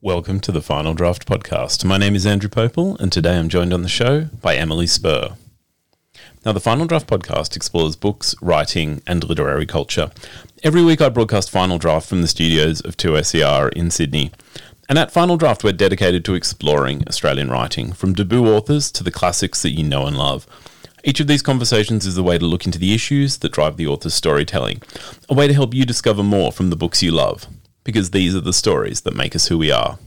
Welcome to the Final Draft podcast. My name is Andrew Pople, and today I'm joined on the show by Emily Spurr. Now, the Final Draft podcast explores books, writing, and literary culture. Every week I broadcast Final Draft from the studios of 2SER in Sydney. And at Final Draft, we're dedicated to exploring Australian writing, from debut authors to the classics that you know and love. Each of these conversations is a way to look into the issues that drive the author's storytelling, a way to help you discover more from the books you love, because these are the stories that make us who we are.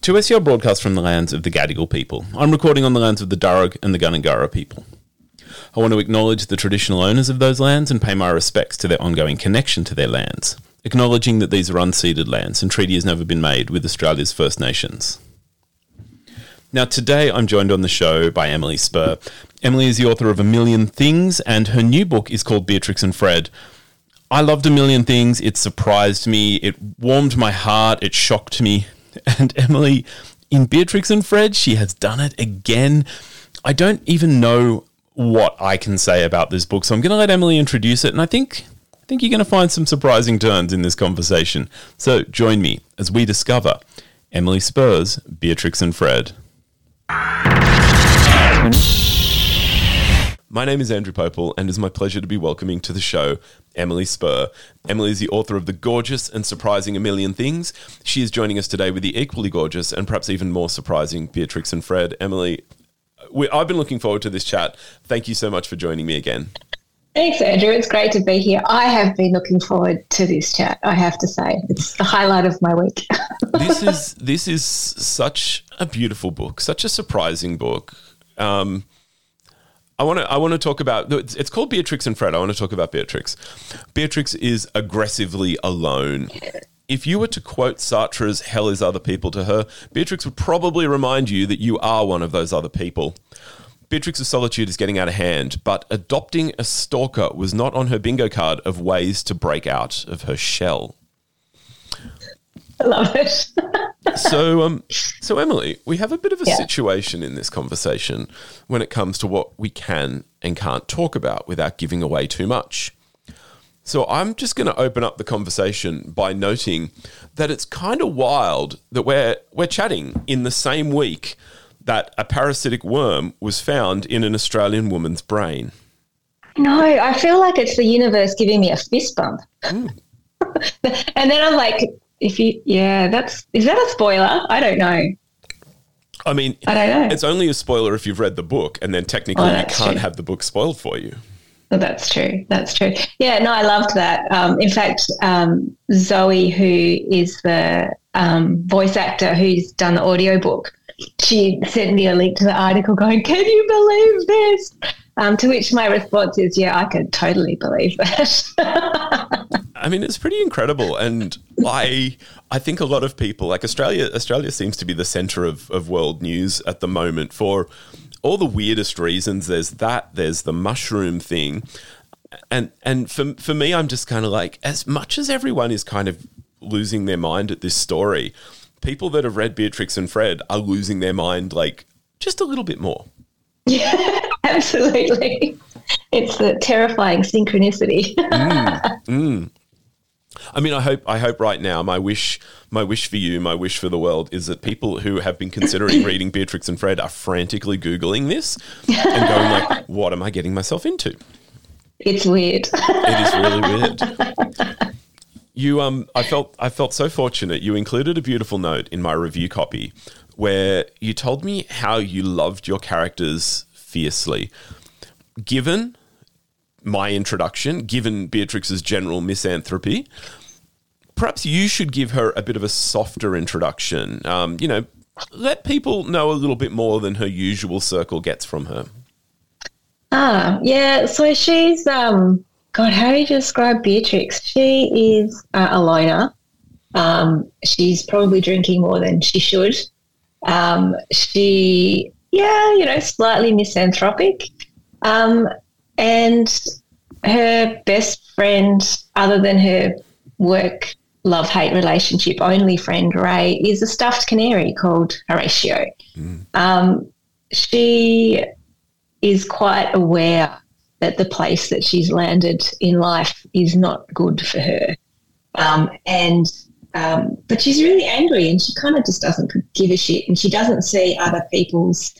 2SER broadcast from the lands of the Gadigal people. I'm recording on the lands of the Darug and the Gundungurra people. I want to acknowledge the traditional owners of those lands and pay my respects to their ongoing connection to their lands, acknowledging that these are unceded lands and treaty has never been made with Australia's First Nations. Now, today I'm joined on the show by Emily Spurr. Emily is the author of A Million Things, and her new book is called Beatrix and Fred. I loved A Million Things. It surprised me, it warmed my heart, it shocked me. And Emily, in Beatrix and Fred, she has done it again. I don't even know what I can say about this book, so I'm going to let Emily introduce it, and I think I think you're going to find some surprising turns in this conversation. So join me as we discover Emily Spurr's Beatrix and Fred. My name is Andrew Pople, and it is my pleasure to be welcoming to the show Emily Spurr. Emily is the author of The Gorgeous and Surprising A Million Things. She is joining us today with the equally gorgeous and perhaps even more surprising Beatrix and Fred. Emily, we, I've been looking forward to this chat. Thank you so much for joining me again. Thanks, Andrew. It's great to be here. I have been looking forward to this chat. I have to say, it's the highlight of my week. this is this is such a beautiful book, such a surprising book. Um, I want to I want to talk about it's, called Beatrix and Fred. I want to talk about Beatrix. Beatrix is aggressively alone. If you were to quote Sartre's "Hell is other people" to her, Beatrix would probably remind you that you are one of those other people. Beatrix's solitude is getting out of hand, but adopting a stalker was not on her bingo card of ways to break out of her shell. I love it. so, um, so Emily, we have a bit of a yeah. situation in this conversation when it comes to what we can and can't talk about without giving away too much. So, I'm just going to open up the conversation by noting that it's kind of wild that we're we're chatting in the same week that a parasitic worm was found in an Australian woman's brain. No, I feel like it's the universe giving me a fist bump. Mm. and then I'm like, if you, yeah, that's is that a spoiler? I don't know. I mean, I don't know. It's only a spoiler if you've read the book, and then technically oh, you can't true. have the book spoiled for you. Well, that's true. That's true. Yeah, no, I loved that. Um, in fact, um, Zoe, who is the um, voice actor who's done the audiobook, she sent me a link to the article going, Can you believe this? Um, to which my response is, Yeah, I could totally believe that. I mean, it's pretty incredible, and I I think a lot of people like Australia. Australia seems to be the center of of world news at the moment for all the weirdest reasons. There's that. There's the mushroom thing, and and for for me, I'm just kind of like, as much as everyone is kind of losing their mind at this story, people that have read Beatrix and Fred are losing their mind like just a little bit more. Yeah, absolutely. It's the terrifying synchronicity. mm, mm. I mean, I hope I hope right now my wish my wish for you, my wish for the world is that people who have been considering reading Beatrix and Fred are frantically googling this and going like, "What am I getting myself into?" It's weird. It is really weird. You um I felt I felt so fortunate. You included a beautiful note in my review copy where you told me how you loved your characters fiercely. Given my introduction, given Beatrix's general misanthropy, perhaps you should give her a bit of a softer introduction. Um, you know, let people know a little bit more than her usual circle gets from her. Ah, yeah. So she's um, God. How do you describe Beatrix? She is uh, a loner. Um, she's probably drinking more than she should. Um, she, yeah, you know, slightly misanthropic. Um, and her best friend, other than her work love hate relationship only friend, Ray, is a stuffed canary called Horatio. Mm. Um, she is quite aware that the place that she's landed in life is not good for her. Um, and um, but she's really angry and she kind of just doesn't give a shit and she doesn't see other people's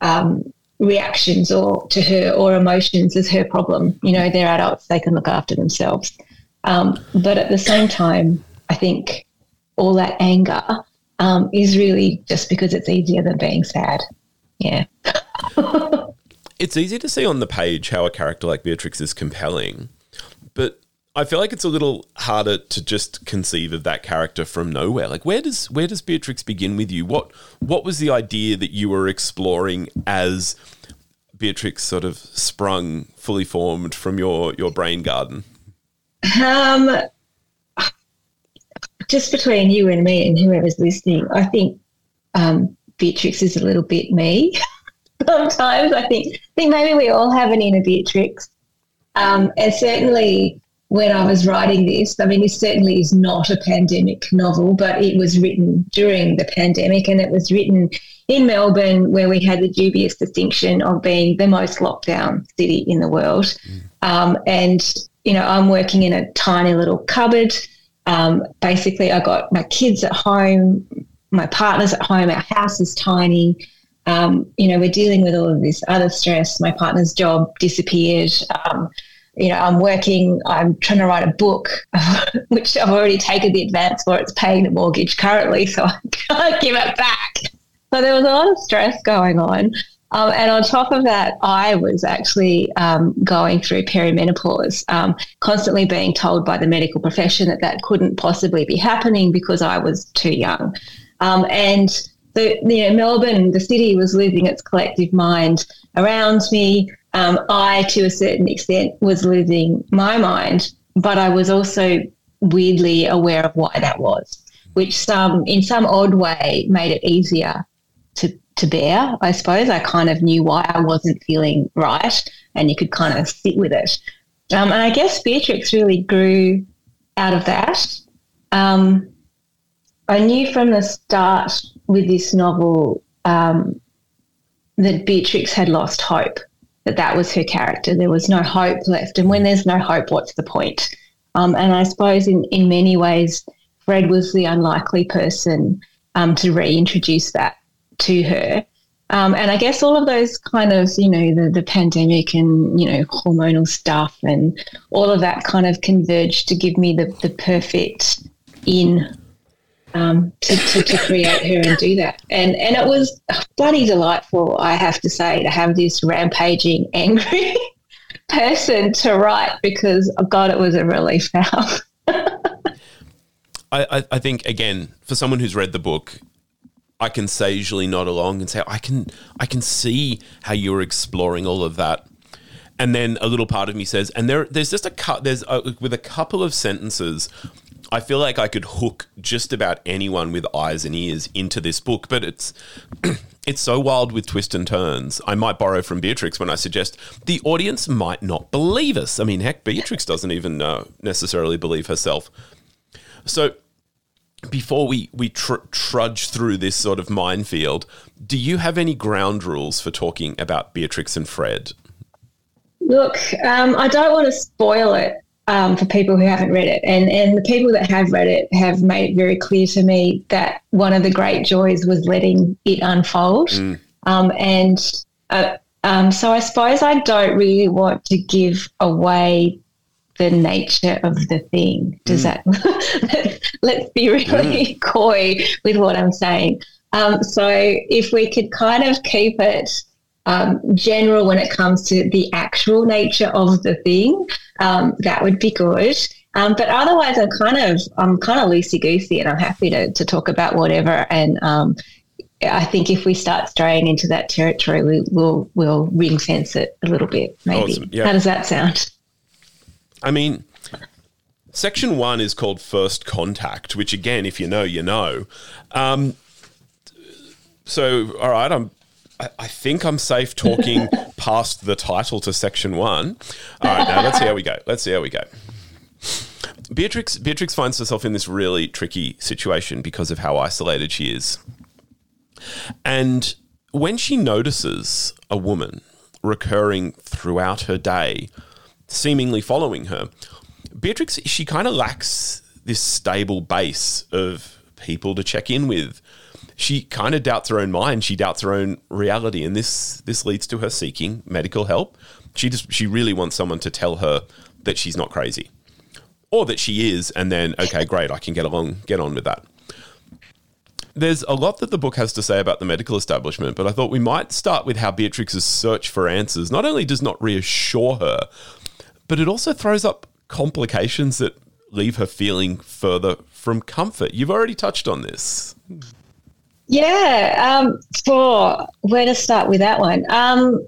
um, reactions or to her or emotions is her problem. You know, they're adults; they can look after themselves. Um, but at the same time, I think all that anger um, is really just because it's easier than being sad. Yeah. it's easy to see on the page how a character like Beatrix is compelling, but I feel like it's a little harder to just conceive of that character from nowhere. Like where does where does Beatrix begin with you? What what was the idea that you were exploring as Beatrix sort of sprung fully formed from your your brain garden? Um just between you and me and whoever's listening, I think um, Beatrix is a little bit me. Sometimes I think I think maybe we all have an inner Beatrix. Um, and certainly when I was writing this, I mean, this certainly is not a pandemic novel, but it was written during the pandemic and it was written in Melbourne, where we had the dubious distinction of being the most lockdown city in the world. Mm. Um, and, you know, I'm working in a tiny little cupboard. Um, basically, I got my kids at home, my partner's at home, our house is tiny. Um, you know, we're dealing with all of this other stress. My partner's job disappeared. You know, I'm working, I'm trying to write a book, which I've already taken the advance for. It's paying the mortgage currently, so I can't give it back. So there was a lot of stress going on. Um, and on top of that, I was actually um, going through perimenopause, um, constantly being told by the medical profession that that couldn't possibly be happening because I was too young. Um, and the, you know, Melbourne, the city, was losing its collective mind around me um, I, to a certain extent, was losing my mind, but I was also weirdly aware of why that was, which some, in some odd way, made it easier to to bear. I suppose I kind of knew why I wasn't feeling right, and you could kind of sit with it. Um, and I guess Beatrix really grew out of that. Um, I knew from the start with this novel um, that Beatrix had lost hope that that was her character. There was no hope left. And when there's no hope, what's the point? Um, and I suppose in, in many ways, Fred was the unlikely person um, to reintroduce that to her. Um, and I guess all of those kind of, you know, the, the pandemic and, you know, hormonal stuff and all of that kind of converged to give me the, the perfect in um, to, to, to, create her and do that. And and it was bloody delightful, I have to say, to have this rampaging, angry person to write because, oh God, it was a relief now. I, I think, again, for someone who's read the book, I can sagely nod along and say, I can, I can see how you're exploring all of that. And then a little part of me says, and there, there's just a cut. There's a, with a couple of sentences I feel like I could hook just about anyone with eyes and ears into this book, but it's it's so wild with twists and turns. I might borrow from Beatrix when I suggest the audience might not believe us. I mean, heck, Beatrix doesn't even uh, necessarily believe herself. So, before we we tr- trudge through this sort of minefield, do you have any ground rules for talking about Beatrix and Fred? Look, um, I don't want to spoil it um, for people who haven't read it. And, and the people that have read it have made it very clear to me that one of the great joys was letting it unfold. Mm. Um, and uh, um, so I suppose I don't really want to give away the nature of the thing. Does mm. that, let's be really mm. coy with what I'm saying. Um, so if we could kind of keep it um, general when it comes to the actual nature of the thing, um, that would be good. Um, but otherwise, I'm kind of I'm kind of loosey goosey, and I'm happy to to talk about whatever. And um, I think if we start straying into that territory, we, will we'll ring fence it a little bit. Maybe. Awesome. Yep. How does that sound? I mean, section one is called first contact, which again, if you know, you know. Um, so, all right, I'm I, think I'm safe talking past the title to section one. All right, now let's see how we go. Let's see how we go. Beatrix Beatrix finds herself in this really tricky situation because of how isolated she is. And when she notices a woman recurring throughout her day, seemingly following her, Beatrix she kind of lacks this stable base of people to check in with. She kind of doubts her own mind. She doubts her own reality, and this this leads to her seeking medical help. She just she really wants someone to tell her that she's not crazy, or that she is, and then okay, great, I can get along, get on with that. There's a lot that the book has to say about the medical establishment, but I thought we might start with how Beatrix's search for answers not only does not reassure her, but it also throws up complications that leave her feeling further from comfort. You've already touched on this. Yeah, um, for where to start with that one. Um,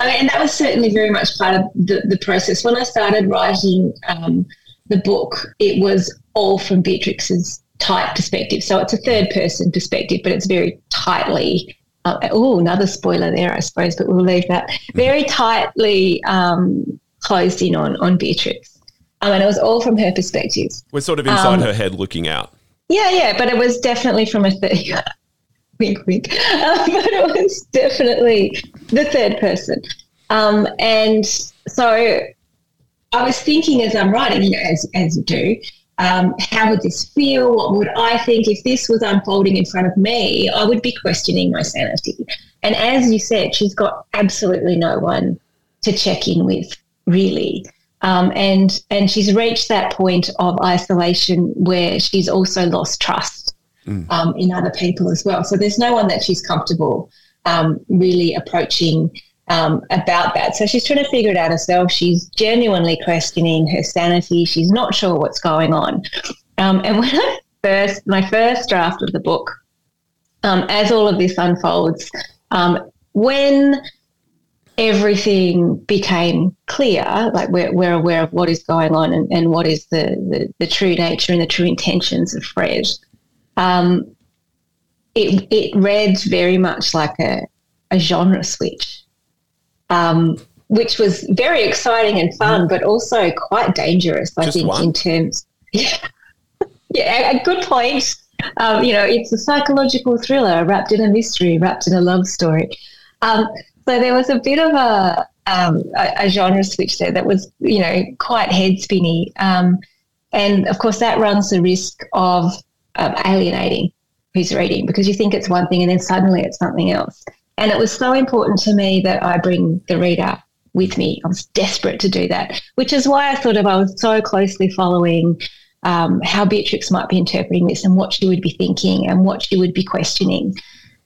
I mean, and that was certainly very much part of the, the process. When I started writing um, the book, it was all from Beatrix's tight perspective. So it's a third person perspective, but it's very tightly. Uh, oh, another spoiler there, I suppose, but we'll leave that. Very tightly um, closed in on on Beatrix, um, and it was all from her perspective. We're sort of inside um, her head, looking out. Yeah, yeah, but it was definitely from a third. wink, wink. Um, but it was definitely the third person, um, and so I was thinking as I'm writing, you know, as as you do um, how would this feel? What would I think if this was unfolding in front of me? I would be questioning my sanity. And as you said, she's got absolutely no one to check in with, really. Um, and and she's reached that point of isolation where she's also lost trust mm. um, in other people as well. So there's no one that she's comfortable um, really approaching um, about that. So she's trying to figure it out herself. She's genuinely questioning her sanity. She's not sure what's going on. Um, and when I first, my first draft of the book, um, as all of this unfolds, um, when everything became clear, like we're, we're aware of what is going on and, and what is the, the, the, true nature and the true intentions of Fred, um, it, it read very much like a, a genre switch um, which was very exciting and fun, but also quite dangerous, I Just think, one? in terms. Yeah, yeah, a good point. Um, you know, it's a psychological thriller wrapped in a mystery, wrapped in a love story. Um, so there was a bit of a, um, a, a, genre switch there that was, you know, quite head spinny. Um, and of course, that runs the risk of um, alienating who's reading because you think it's one thing and then suddenly it's something else. And it was so important to me that I bring the reader with me. I was desperate to do that, which is why I thought of I was so closely following um, how Beatrix might be interpreting this and what she would be thinking and what she would be questioning.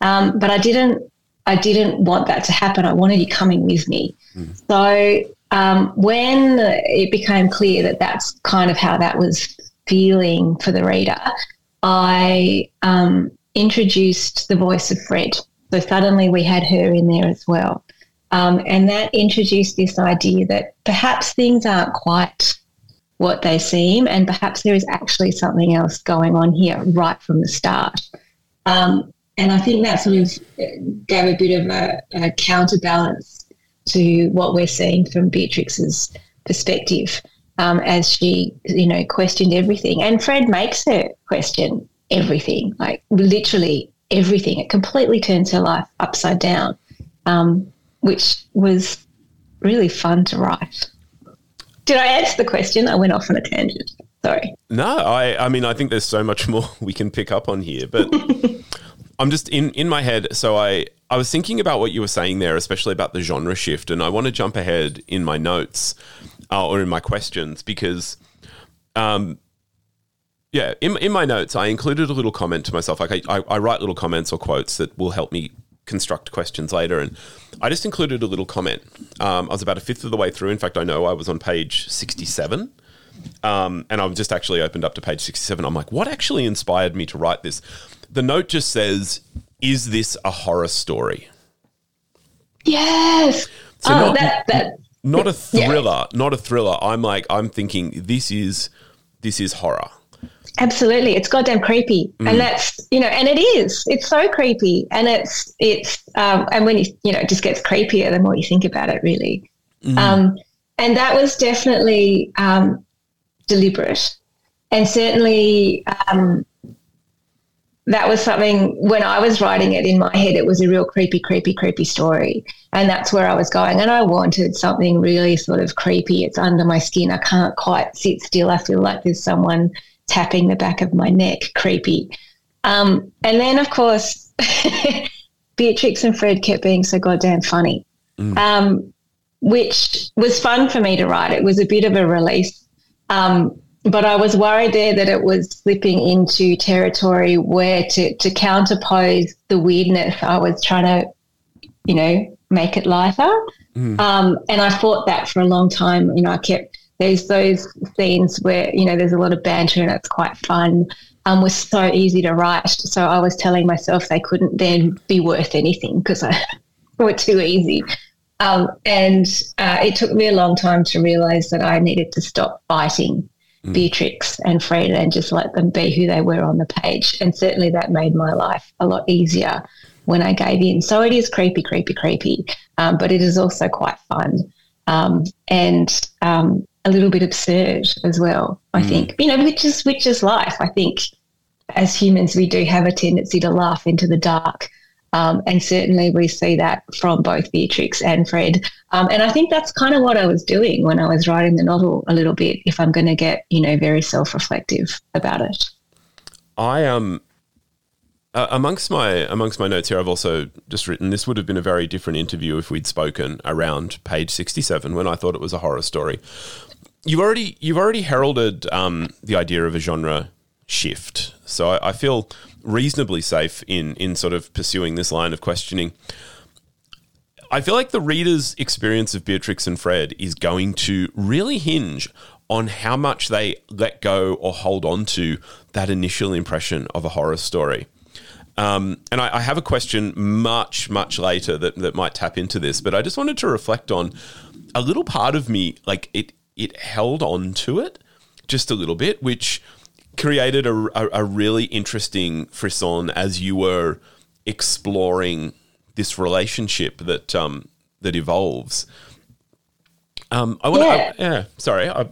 Um, but I didn't. I didn't want that to happen. I wanted you coming with me. Mm. So um, when it became clear that that's kind of how that was feeling for the reader, I um, introduced the voice of Fred so suddenly we had her in there as well. Um, and that introduced this idea that perhaps things aren't quite what they seem, and perhaps there is actually something else going on here right from the start. Um, and I think that sort of gave a bit of a, a, counterbalance to what we're seeing from Beatrix's perspective um, as she, you know, questioned everything. And Fred makes her question everything, like literally everything. It completely turns her life upside down, um, which was really fun to write. Did I answer the question? I went off on a tangent. Sorry. No, I, I mean, I think there's so much more we can pick up on here, but I'm just in, in my head. So I, I was thinking about what you were saying there, especially about the genre shift, and I want to jump ahead in my notes uh, or in my questions because um, yeah, in, in my notes, I included a little comment to myself. Like I, I, I, write little comments or quotes that will help me construct questions later. And I just included a little comment. Um, I was about a fifth of the way through. In fact, I know I was on page 67. Um, and I've just actually opened up to page 67. I'm like, what actually inspired me to write this? The note just says, Is this a horror story? Yes. So oh, not, that, that. not a thriller, yeah. not a thriller. I'm like, I'm thinking this is this is horror. Absolutely, it's goddamn creepy, mm. and that's you know, and it is. It's so creepy, and it's it's um, and when you you know, it just gets creepier the more you think about it, really. Mm. Um, and that was definitely um, deliberate, and certainly um, that was something when I was writing it in my head. It was a real creepy, creepy, creepy story, and that's where I was going. And I wanted something really sort of creepy. It's under my skin. I can't quite sit still. I feel like there's someone tapping the back of my neck, creepy. Um, and then, of course, Beatrix and Fred kept being so goddamn funny, mm. um, which was fun for me to write. It was a bit of a release. Um, but I was worried there that it was slipping into territory where to, to counterpose the weirdness, I was trying to, you know, make it lighter. Mm. Um, and I fought that for a long time. You know, I kept there's those scenes where you know there's a lot of banter and it's quite fun. Um, was so easy to write. So I was telling myself they couldn't then be worth anything because I were too easy. Um, and uh, it took me a long time to realize that I needed to stop fighting. Beatrix and Fred and just let them be who they were on the page. And certainly that made my life a lot easier when I gave in. So it is creepy, creepy, creepy, um, but it is also quite fun um, and um, a little bit absurd as well. I mm. think you know, which is which is life. I think as humans, we do have a tendency to laugh into the dark. Um, and certainly we see that from both Beatrix and Fred. Um, and I think that's kind of what I was doing when I was writing the novel a little bit, if I'm going to get, you know, very self reflective about it. I um uh, amongst my amongst my notes here, I've also just written this would have been a very different interview if we'd spoken around page sixty seven when I thought it was a horror story. You've already you've already heralded um, the idea of a genre shift, so I, I feel reasonably safe in in sort of pursuing this line of questioning. I feel like the reader's experience of Beatrix and Fred is going to really hinge on how much they let go or hold on to that initial impression of a horror story. Um, and I, I, have a question much, much later that, that might tap into this, but I just wanted to reflect on a little part of me, like it, it held on to it just a little bit, which created a, a, a really interesting frisson as you were exploring this relationship that um, that evolves. Um, I want yeah. yeah, sorry. I,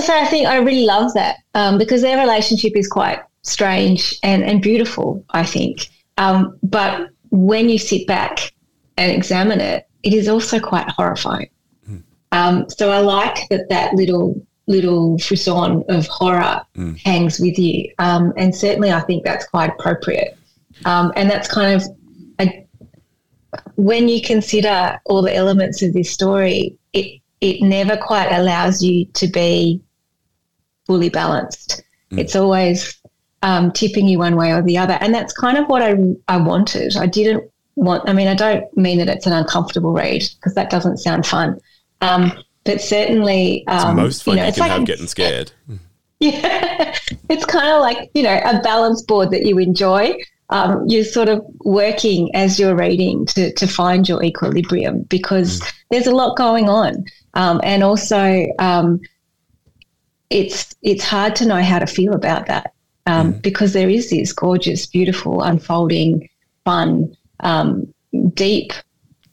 say, I think I really love that um, because their relationship is quite strange and, and beautiful, I think. Um, but when you sit back and examine it, it is also quite horrifying. Mm. Um, so I like that that little little frisson of horror mm. hangs with you, um, and certainly I think that's quite appropriate. Um, and that's kind of a, when you consider all the elements of this story, it it never quite allows you to be fully balanced. Mm. It's always um, tipping you one way or the other. And that's kind of what I, I wanted. I didn't want, I mean, I don't mean that it's an uncomfortable read because that doesn't sound fun. Um, but certainly, um, most fun you, know, you can like, have getting scared. Yeah, it's kind of like, you know, a balance board that you enjoy. Um, you're sort of working as you're reading to, to find your equilibrium because mm. there's a lot going on. Um, and also, um, it's it's hard to know how to feel about that um, mm. because there is this gorgeous, beautiful, unfolding, fun, um, deep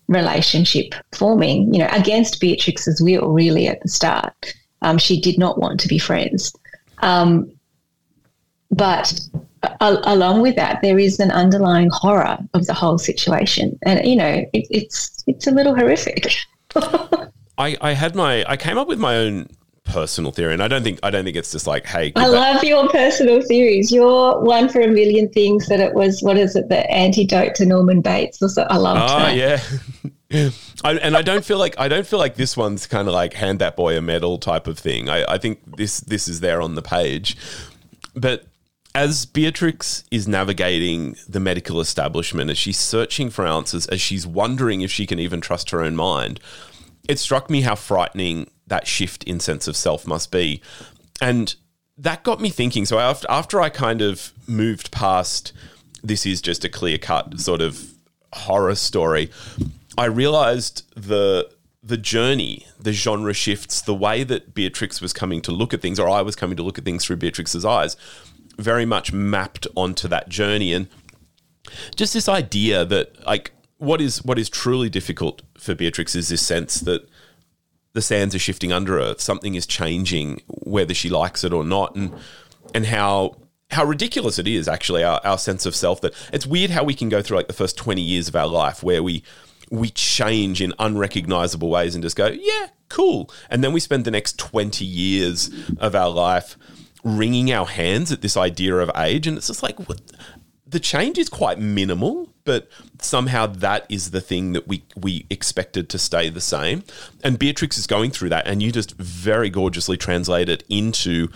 relationship forming, you know, against Beatrix's will, really, at the start. Um, she did not want to be friends. Um, but a- along with that, there is an underlying horror of the whole situation. And, you know, it, it's, it's a little horrific. I, I had my, I came up with my own personal theory, and I don't think I don't think it's just like, hey. I love your personal theories. You're one for a million things that it was. What is it? The antidote to Norman Bates. Also, I love. Oh ah, that. yeah. I, and I don't feel like I don't feel like this one's kind of like hand that boy a medal type of thing. I, I think this this is there on the page, but as Beatrix is navigating the medical establishment, as she's searching for answers, as she's wondering if she can even trust her own mind, it struck me how frightening that shift in sense of self must be. And that got me thinking. So after, after I kind of moved past this is just a clear cut sort of horror story, I realized the the journey, the genre shifts, the way that Beatrix was coming to look at things, or I was coming to look at things through Beatrix's eyes, very much mapped onto that journey. And just this idea that like what is what is truly difficult for Beatrix is this sense that the sands are shifting under her. Something is changing, whether she likes it or not, and and how how ridiculous it is actually our, our sense of self. That it's weird how we can go through like the first twenty years of our life where we we change in unrecognizable ways and just go, yeah, cool, and then we spend the next twenty years of our life wringing our hands at this idea of age, and it's just like what, the change is quite minimal, but somehow that is the thing that we we expected to stay the same. And Beatrix is going through that, and you just very gorgeously translate it into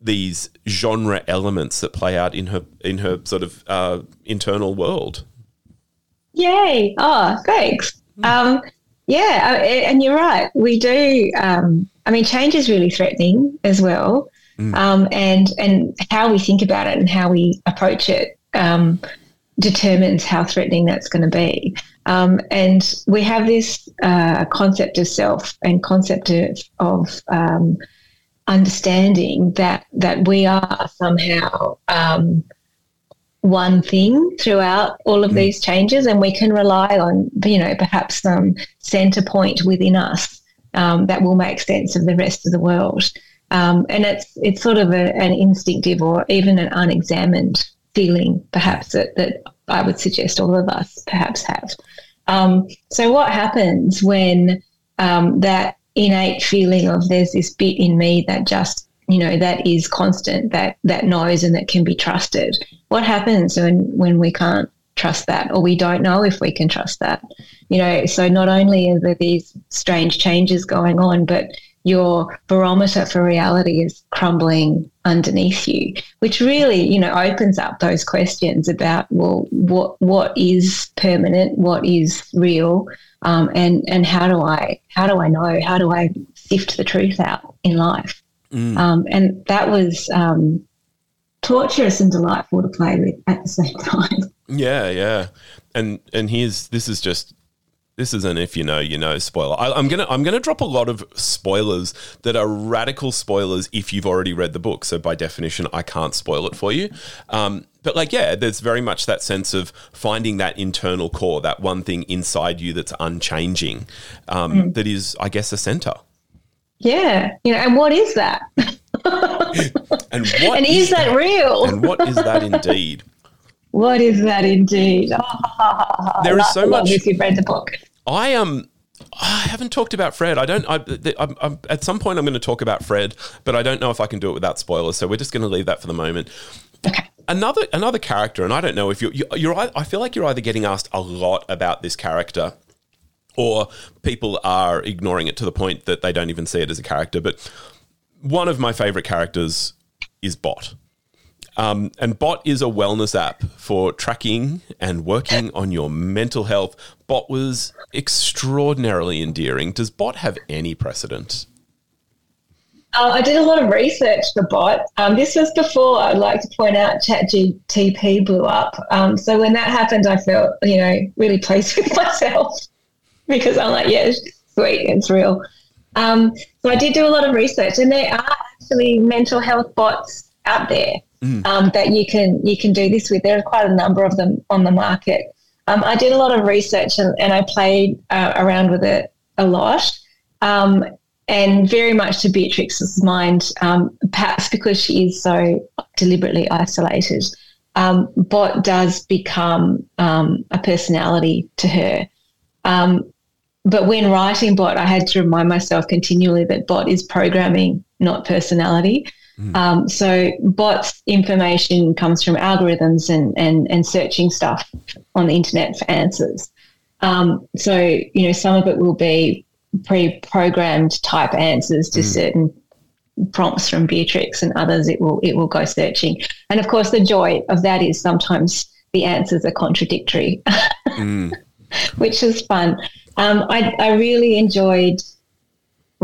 these genre elements that play out in her in her sort of uh, internal world. Yay! Oh, thanks. Um, yeah, and you're right. We do. Um, I mean, change is really threatening as well, mm. um, and and how we think about it and how we approach it um, determines how threatening that's going to be. Um, and we have this uh, concept of self and concept of, of um, understanding that that we are somehow um, one thing throughout all of mm. these changes, and we can rely on you know perhaps some center point within us um, that will make sense of the rest of the world. Um, and it's it's sort of a, an instinctive or even an unexamined feeling, perhaps that, that I would suggest all of us perhaps have. Um, so, what happens when um, that innate feeling of there's this bit in me that just you know that is constant, that that knows and that can be trusted? What happens when when we can't trust that, or we don't know if we can trust that? You know, so not only are there these strange changes going on, but your barometer for reality is crumbling underneath you, which really, you know, opens up those questions about well, what what is permanent, what is real, um, and and how do I how do I know? How do I sift the truth out in life? Mm. Um, and that was um, torturous and delightful to play with at the same time. Yeah, yeah, and and here's this is just this is an if you know you know spoiler. I, am gonna I'm gonna drop a lot of spoilers that are radical spoilers if you've already read the book. So by definition, I can't spoil it for you. Um, but like yeah, there's very much that sense of finding that internal core, that one thing inside you that's unchanging, um, mm. that is, I guess, a center. Yeah, you know, and what is that? and what and is, is that, that real? and what is that indeed? What is that indeed? Oh, there is so much. If you've read the book, I um, I haven't talked about Fred. I don't. I, I'm, I'm, at some point, I'm going to talk about Fred, but I don't know if I can do it without spoilers. So we're just going to leave that for the moment. Okay. Another another character, and I don't know if you're, you're you're. I feel like you're either getting asked a lot about this character, or people are ignoring it to the point that they don't even see it as a character. But one of my favorite characters is Bot. Um, and Bot is a wellness app for tracking and working on your mental health. Bot was extraordinarily endearing. Does Bot have any precedent? Uh, I did a lot of research for Bot. Um, this was before I'd like to point out ChatGTP blew up. Um, so when that happened, I felt you know really pleased with myself because I'm like, yeah, sweet, it's real. Um, so I did do a lot of research, and there are actually mental health bots out there mm. um, that you can you can do this with. There are quite a number of them on the market. Um, I did a lot of research and, and I played uh, around with it a lot. Um, and very much to Beatrix's mind, um, perhaps because she is so deliberately isolated, um, Bot does become um, a personality to her. Um, but when writing Bot, I had to remind myself continually that Bot is programming, not personality. Mm. Um, so bots information comes from algorithms and, and, and searching stuff on the internet for answers. Um, so, you know, some of it will be pre-programmed type answers to mm. certain prompts from Beatrix and others it will it will go searching. And of course the joy of that is sometimes the answers are contradictory, mm. which is fun. Um, I, I really enjoyed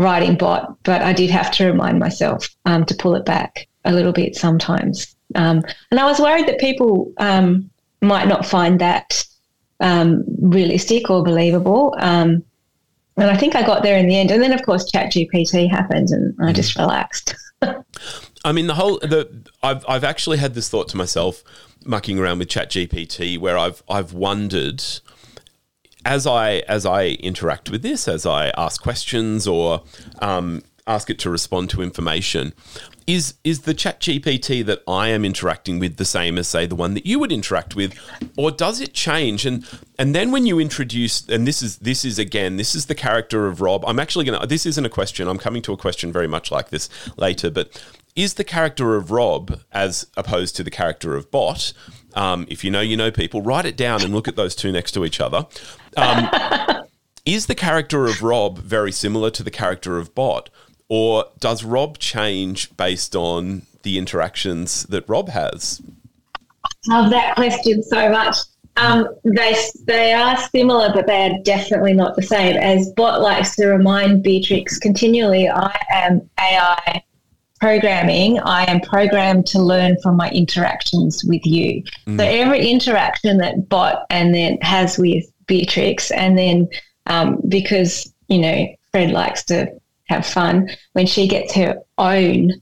writing bot, but I did have to remind myself um, to pull it back a little bit sometimes. Um, and I was worried that people um, might not find that um, realistic or believable. Um, and I think I got there in the end. And then, of course, ChatGPT happened, and I just mm. relaxed. I mean, the whole the I've I've actually had this thought to myself, mucking around with ChatGPT, where I've I've wondered as I as I interact with this, as I ask questions or um, ask it to respond to information, is is the chat GPT that I am interacting with the same as say the one that you would interact with, or does it change? And and then when you introduce, and this is this is again, this is the character of Rob. I'm actually gonna. This isn't a question. I'm coming to a question very much like this later, but is the character of Rob as opposed to the character of Bot? Um, if you know, you know people. Write it down and look at those two next to each other. Um, is the character of Rob very similar to the character of Bot, or does Rob change based on the interactions that Rob has? I love that question so much. Um, they they are similar, but they are definitely not the same. As Bot likes to remind Beatrix continually, I am AI programming. I am programmed to learn from my interactions with you. Mm. So every interaction that Bot and then has with Beatrix, and then um, because you know Fred likes to have fun when she gets her own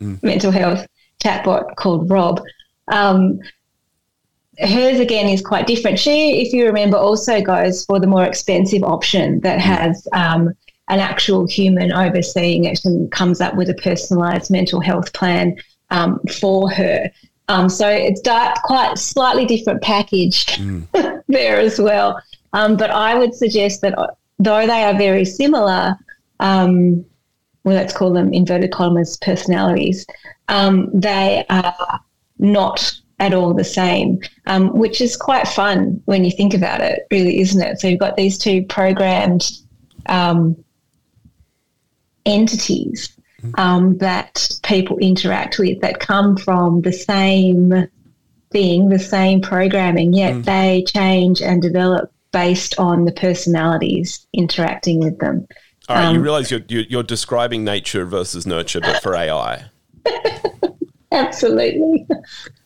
mm. mental health chatbot called Rob. Um, hers again is quite different. She, if you remember, also goes for the more expensive option that mm. has um, an actual human overseeing it and comes up with a personalised mental health plan um, for her. Um, so it's dark, quite slightly different package mm. there as well. Um, but I would suggest that uh, though they are very similar, um, well, let's call them inverted commas personalities, um, they are not at all the same, um, which is quite fun when you think about it, really, isn't it? So you've got these two programmed um, entities um, that people interact with that come from the same thing, the same programming, yet mm. they change and develop based on the personalities interacting with them. All right, um, you realize you're, you're describing nature versus nurture, but for AI. Absolutely.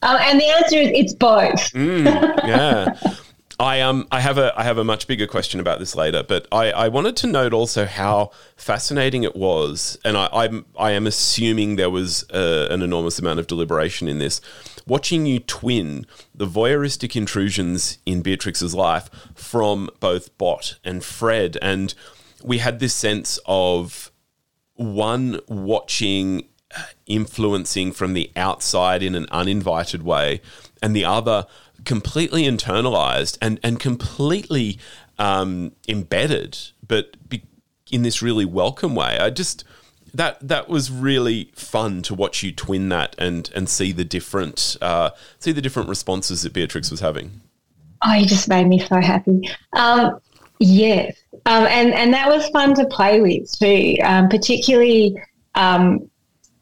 Um, and the answer is it's both. mm, yeah. I um I have a I have a much bigger question about this later, but I, I wanted to note also how fascinating it was, and I I'm, I am assuming there was uh, an enormous amount of deliberation in this. Watching you twin the voyeuristic intrusions in Beatrix's life from both Bot and Fred, and we had this sense of one watching influencing from the outside in an uninvited way, and the other completely internalized and and completely um, embedded, but in this really welcome way. I just that that was really fun to watch you twin that and and see the different uh, see the different responses that Beatrix was having. Oh, you just made me so happy. Um, yes, um, and and that was fun to play with too, um, particularly um,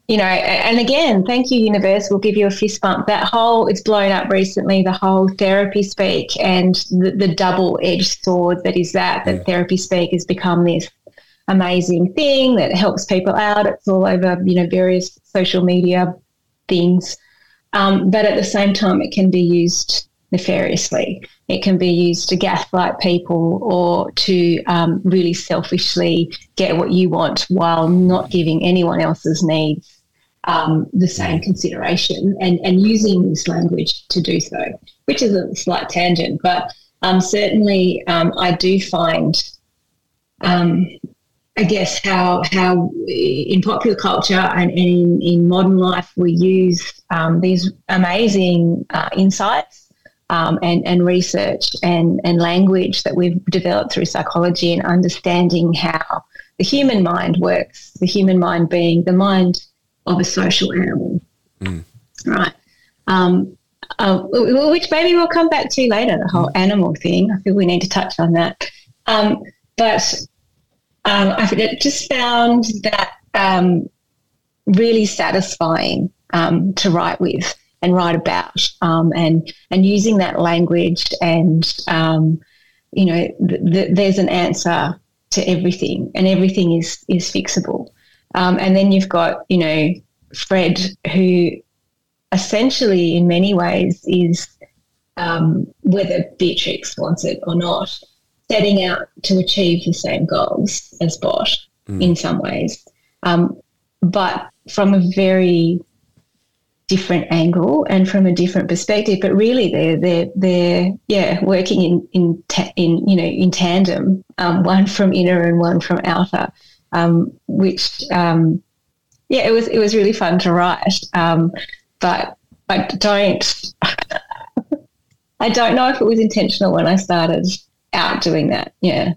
you know, and again, thank you, universe. We'll give you a fist bump. That whole, it's blown up recently, the whole therapy speak and the, the double edged sword that is that, that therapy speak has become this amazing thing that helps people out. It's all over, you know, various social media things. Um, but at the same time, it can be used nefariously. It can be used to gaslight people or to um, really selfishly get what you want while not giving anyone else's needs um, the same consideration and, and using this language to do so, which is a slight tangent. But um, certainly, um, I do find, um, I guess, how how in popular culture and in, in modern life we use um, these amazing uh, insights um, and, and research and, and language that we've developed through psychology and understanding how the human mind works, the human mind being the mind of a social animal. Mm. Right. Um, uh, which maybe we'll come back to later, the whole animal thing. I feel we need to touch on that. Um, but um, I just found that um, really satisfying um, to write with and write about, um, and and using that language, and um, you know, th- th- there's an answer to everything, and everything is is fixable. Um, and then you've got, you know, Fred, who essentially, in many ways, is um, whether Beatrix wants it or not, setting out to achieve the same goals as Bot mm. in some ways, um, but from a very different angle and from a different perspective. But really, they're they're they're yeah working in in ta- in you know in tandem, um, one from inner and one from outer um, which um, yeah, it was it was really fun to write. Um, but I don't I don't know if it was intentional when I started out doing that. Yeah.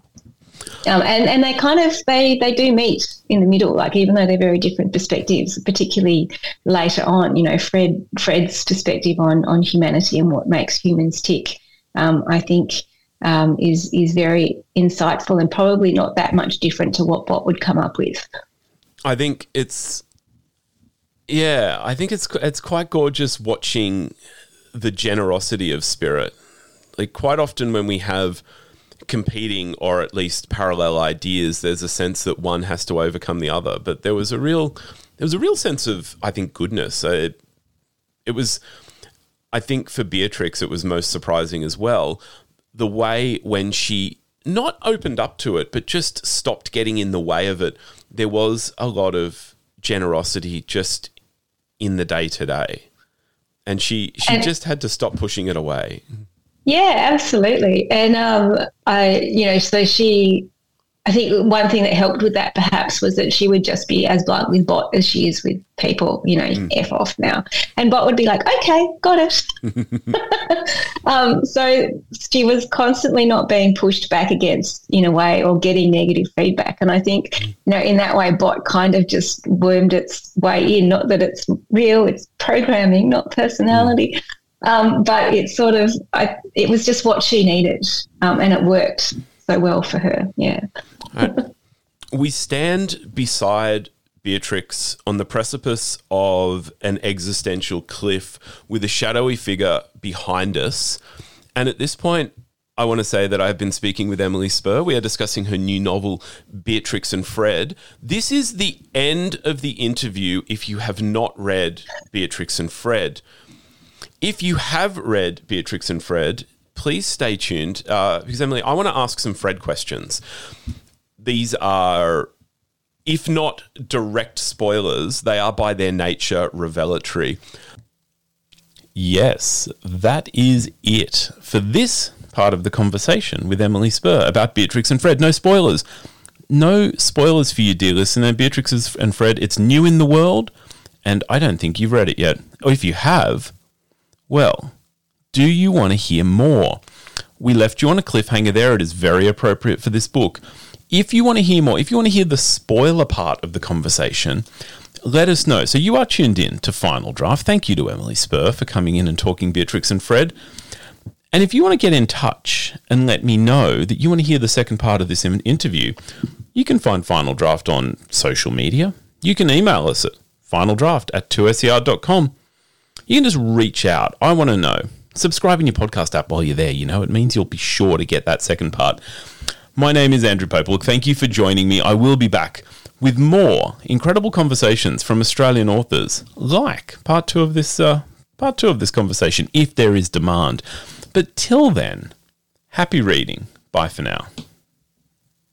Um, and and they kind of they they do meet in the middle, like even though they're very different perspectives. Particularly later on, you know, Fred Fred's perspective on on humanity and what makes humans tick. Um, I think um, is is very insightful and probably not that much different to what Bot would come up with. I think it's yeah, I think it's it's quite gorgeous watching the generosity of spirit. Like quite often when we have competing or at least parallel ideas, there's a sense that one has to overcome the other. But there was a real there was a real sense of I think goodness. Uh, it, it was I think for Beatrix it was most surprising as well the way when she not opened up to it but just stopped getting in the way of it. There was a lot of generosity just in the day to day. And she she and, just had to stop pushing it away. Yeah, absolutely. And um I you know, so she I think one thing that helped with that perhaps was that she would just be as blunt with Bot as she is with people, you know, mm. F off now. And Bot would be like, okay, got it. um, so she was constantly not being pushed back against in a way or getting negative feedback. And I think, mm. you know, in that way, Bot kind of just wormed its way in. Not that it's real, it's programming, not personality. Mm. Um, but it sort of, I, it was just what she needed, um, and it worked so well for her. Yeah. We stand beside Beatrix on the precipice of an existential cliff with a shadowy figure behind us. And at this point, I want to say that I've been speaking with Emily Spurr. We are discussing her new novel, Beatrix and Fred. This is the end of the interview if you have not read Beatrix and Fred. If you have read Beatrix and Fred, please stay tuned uh, because, Emily, I want to ask some Fred questions these are if not direct spoilers, they are by their nature revelatory. Yes, that is it for this part of the conversation with Emily Spurr about Beatrix and Fred. No spoilers. No spoilers for you, dear listener. Beatrix and Fred, it's new in the world, and I don't think you've read it yet. Or if you have, well, do you want to hear more? We left you on a cliffhanger there. It is very appropriate for this book. If you want to hear more, if you want to hear the spoiler part of the conversation, let us know. So you are tuned in to Final Draft. Thank you to Emily Spurr for coming in and talking Beatrix and Fred. And if you want to get in touch and let me know that you want to hear the second part of this interview, you can find Final Draft on social media. You can email us at finaldraft at 2ser.com. You can just reach out. I want to know. Subscribe in your podcast app while you're there. You know, it means you'll be sure to get that second part. My name is Andrew Pople. Look, thank you for joining me. I will be back with more incredible conversations from Australian authors, like part two of this uh, part two of this conversation, if there is demand. But till then, happy reading. Bye for now.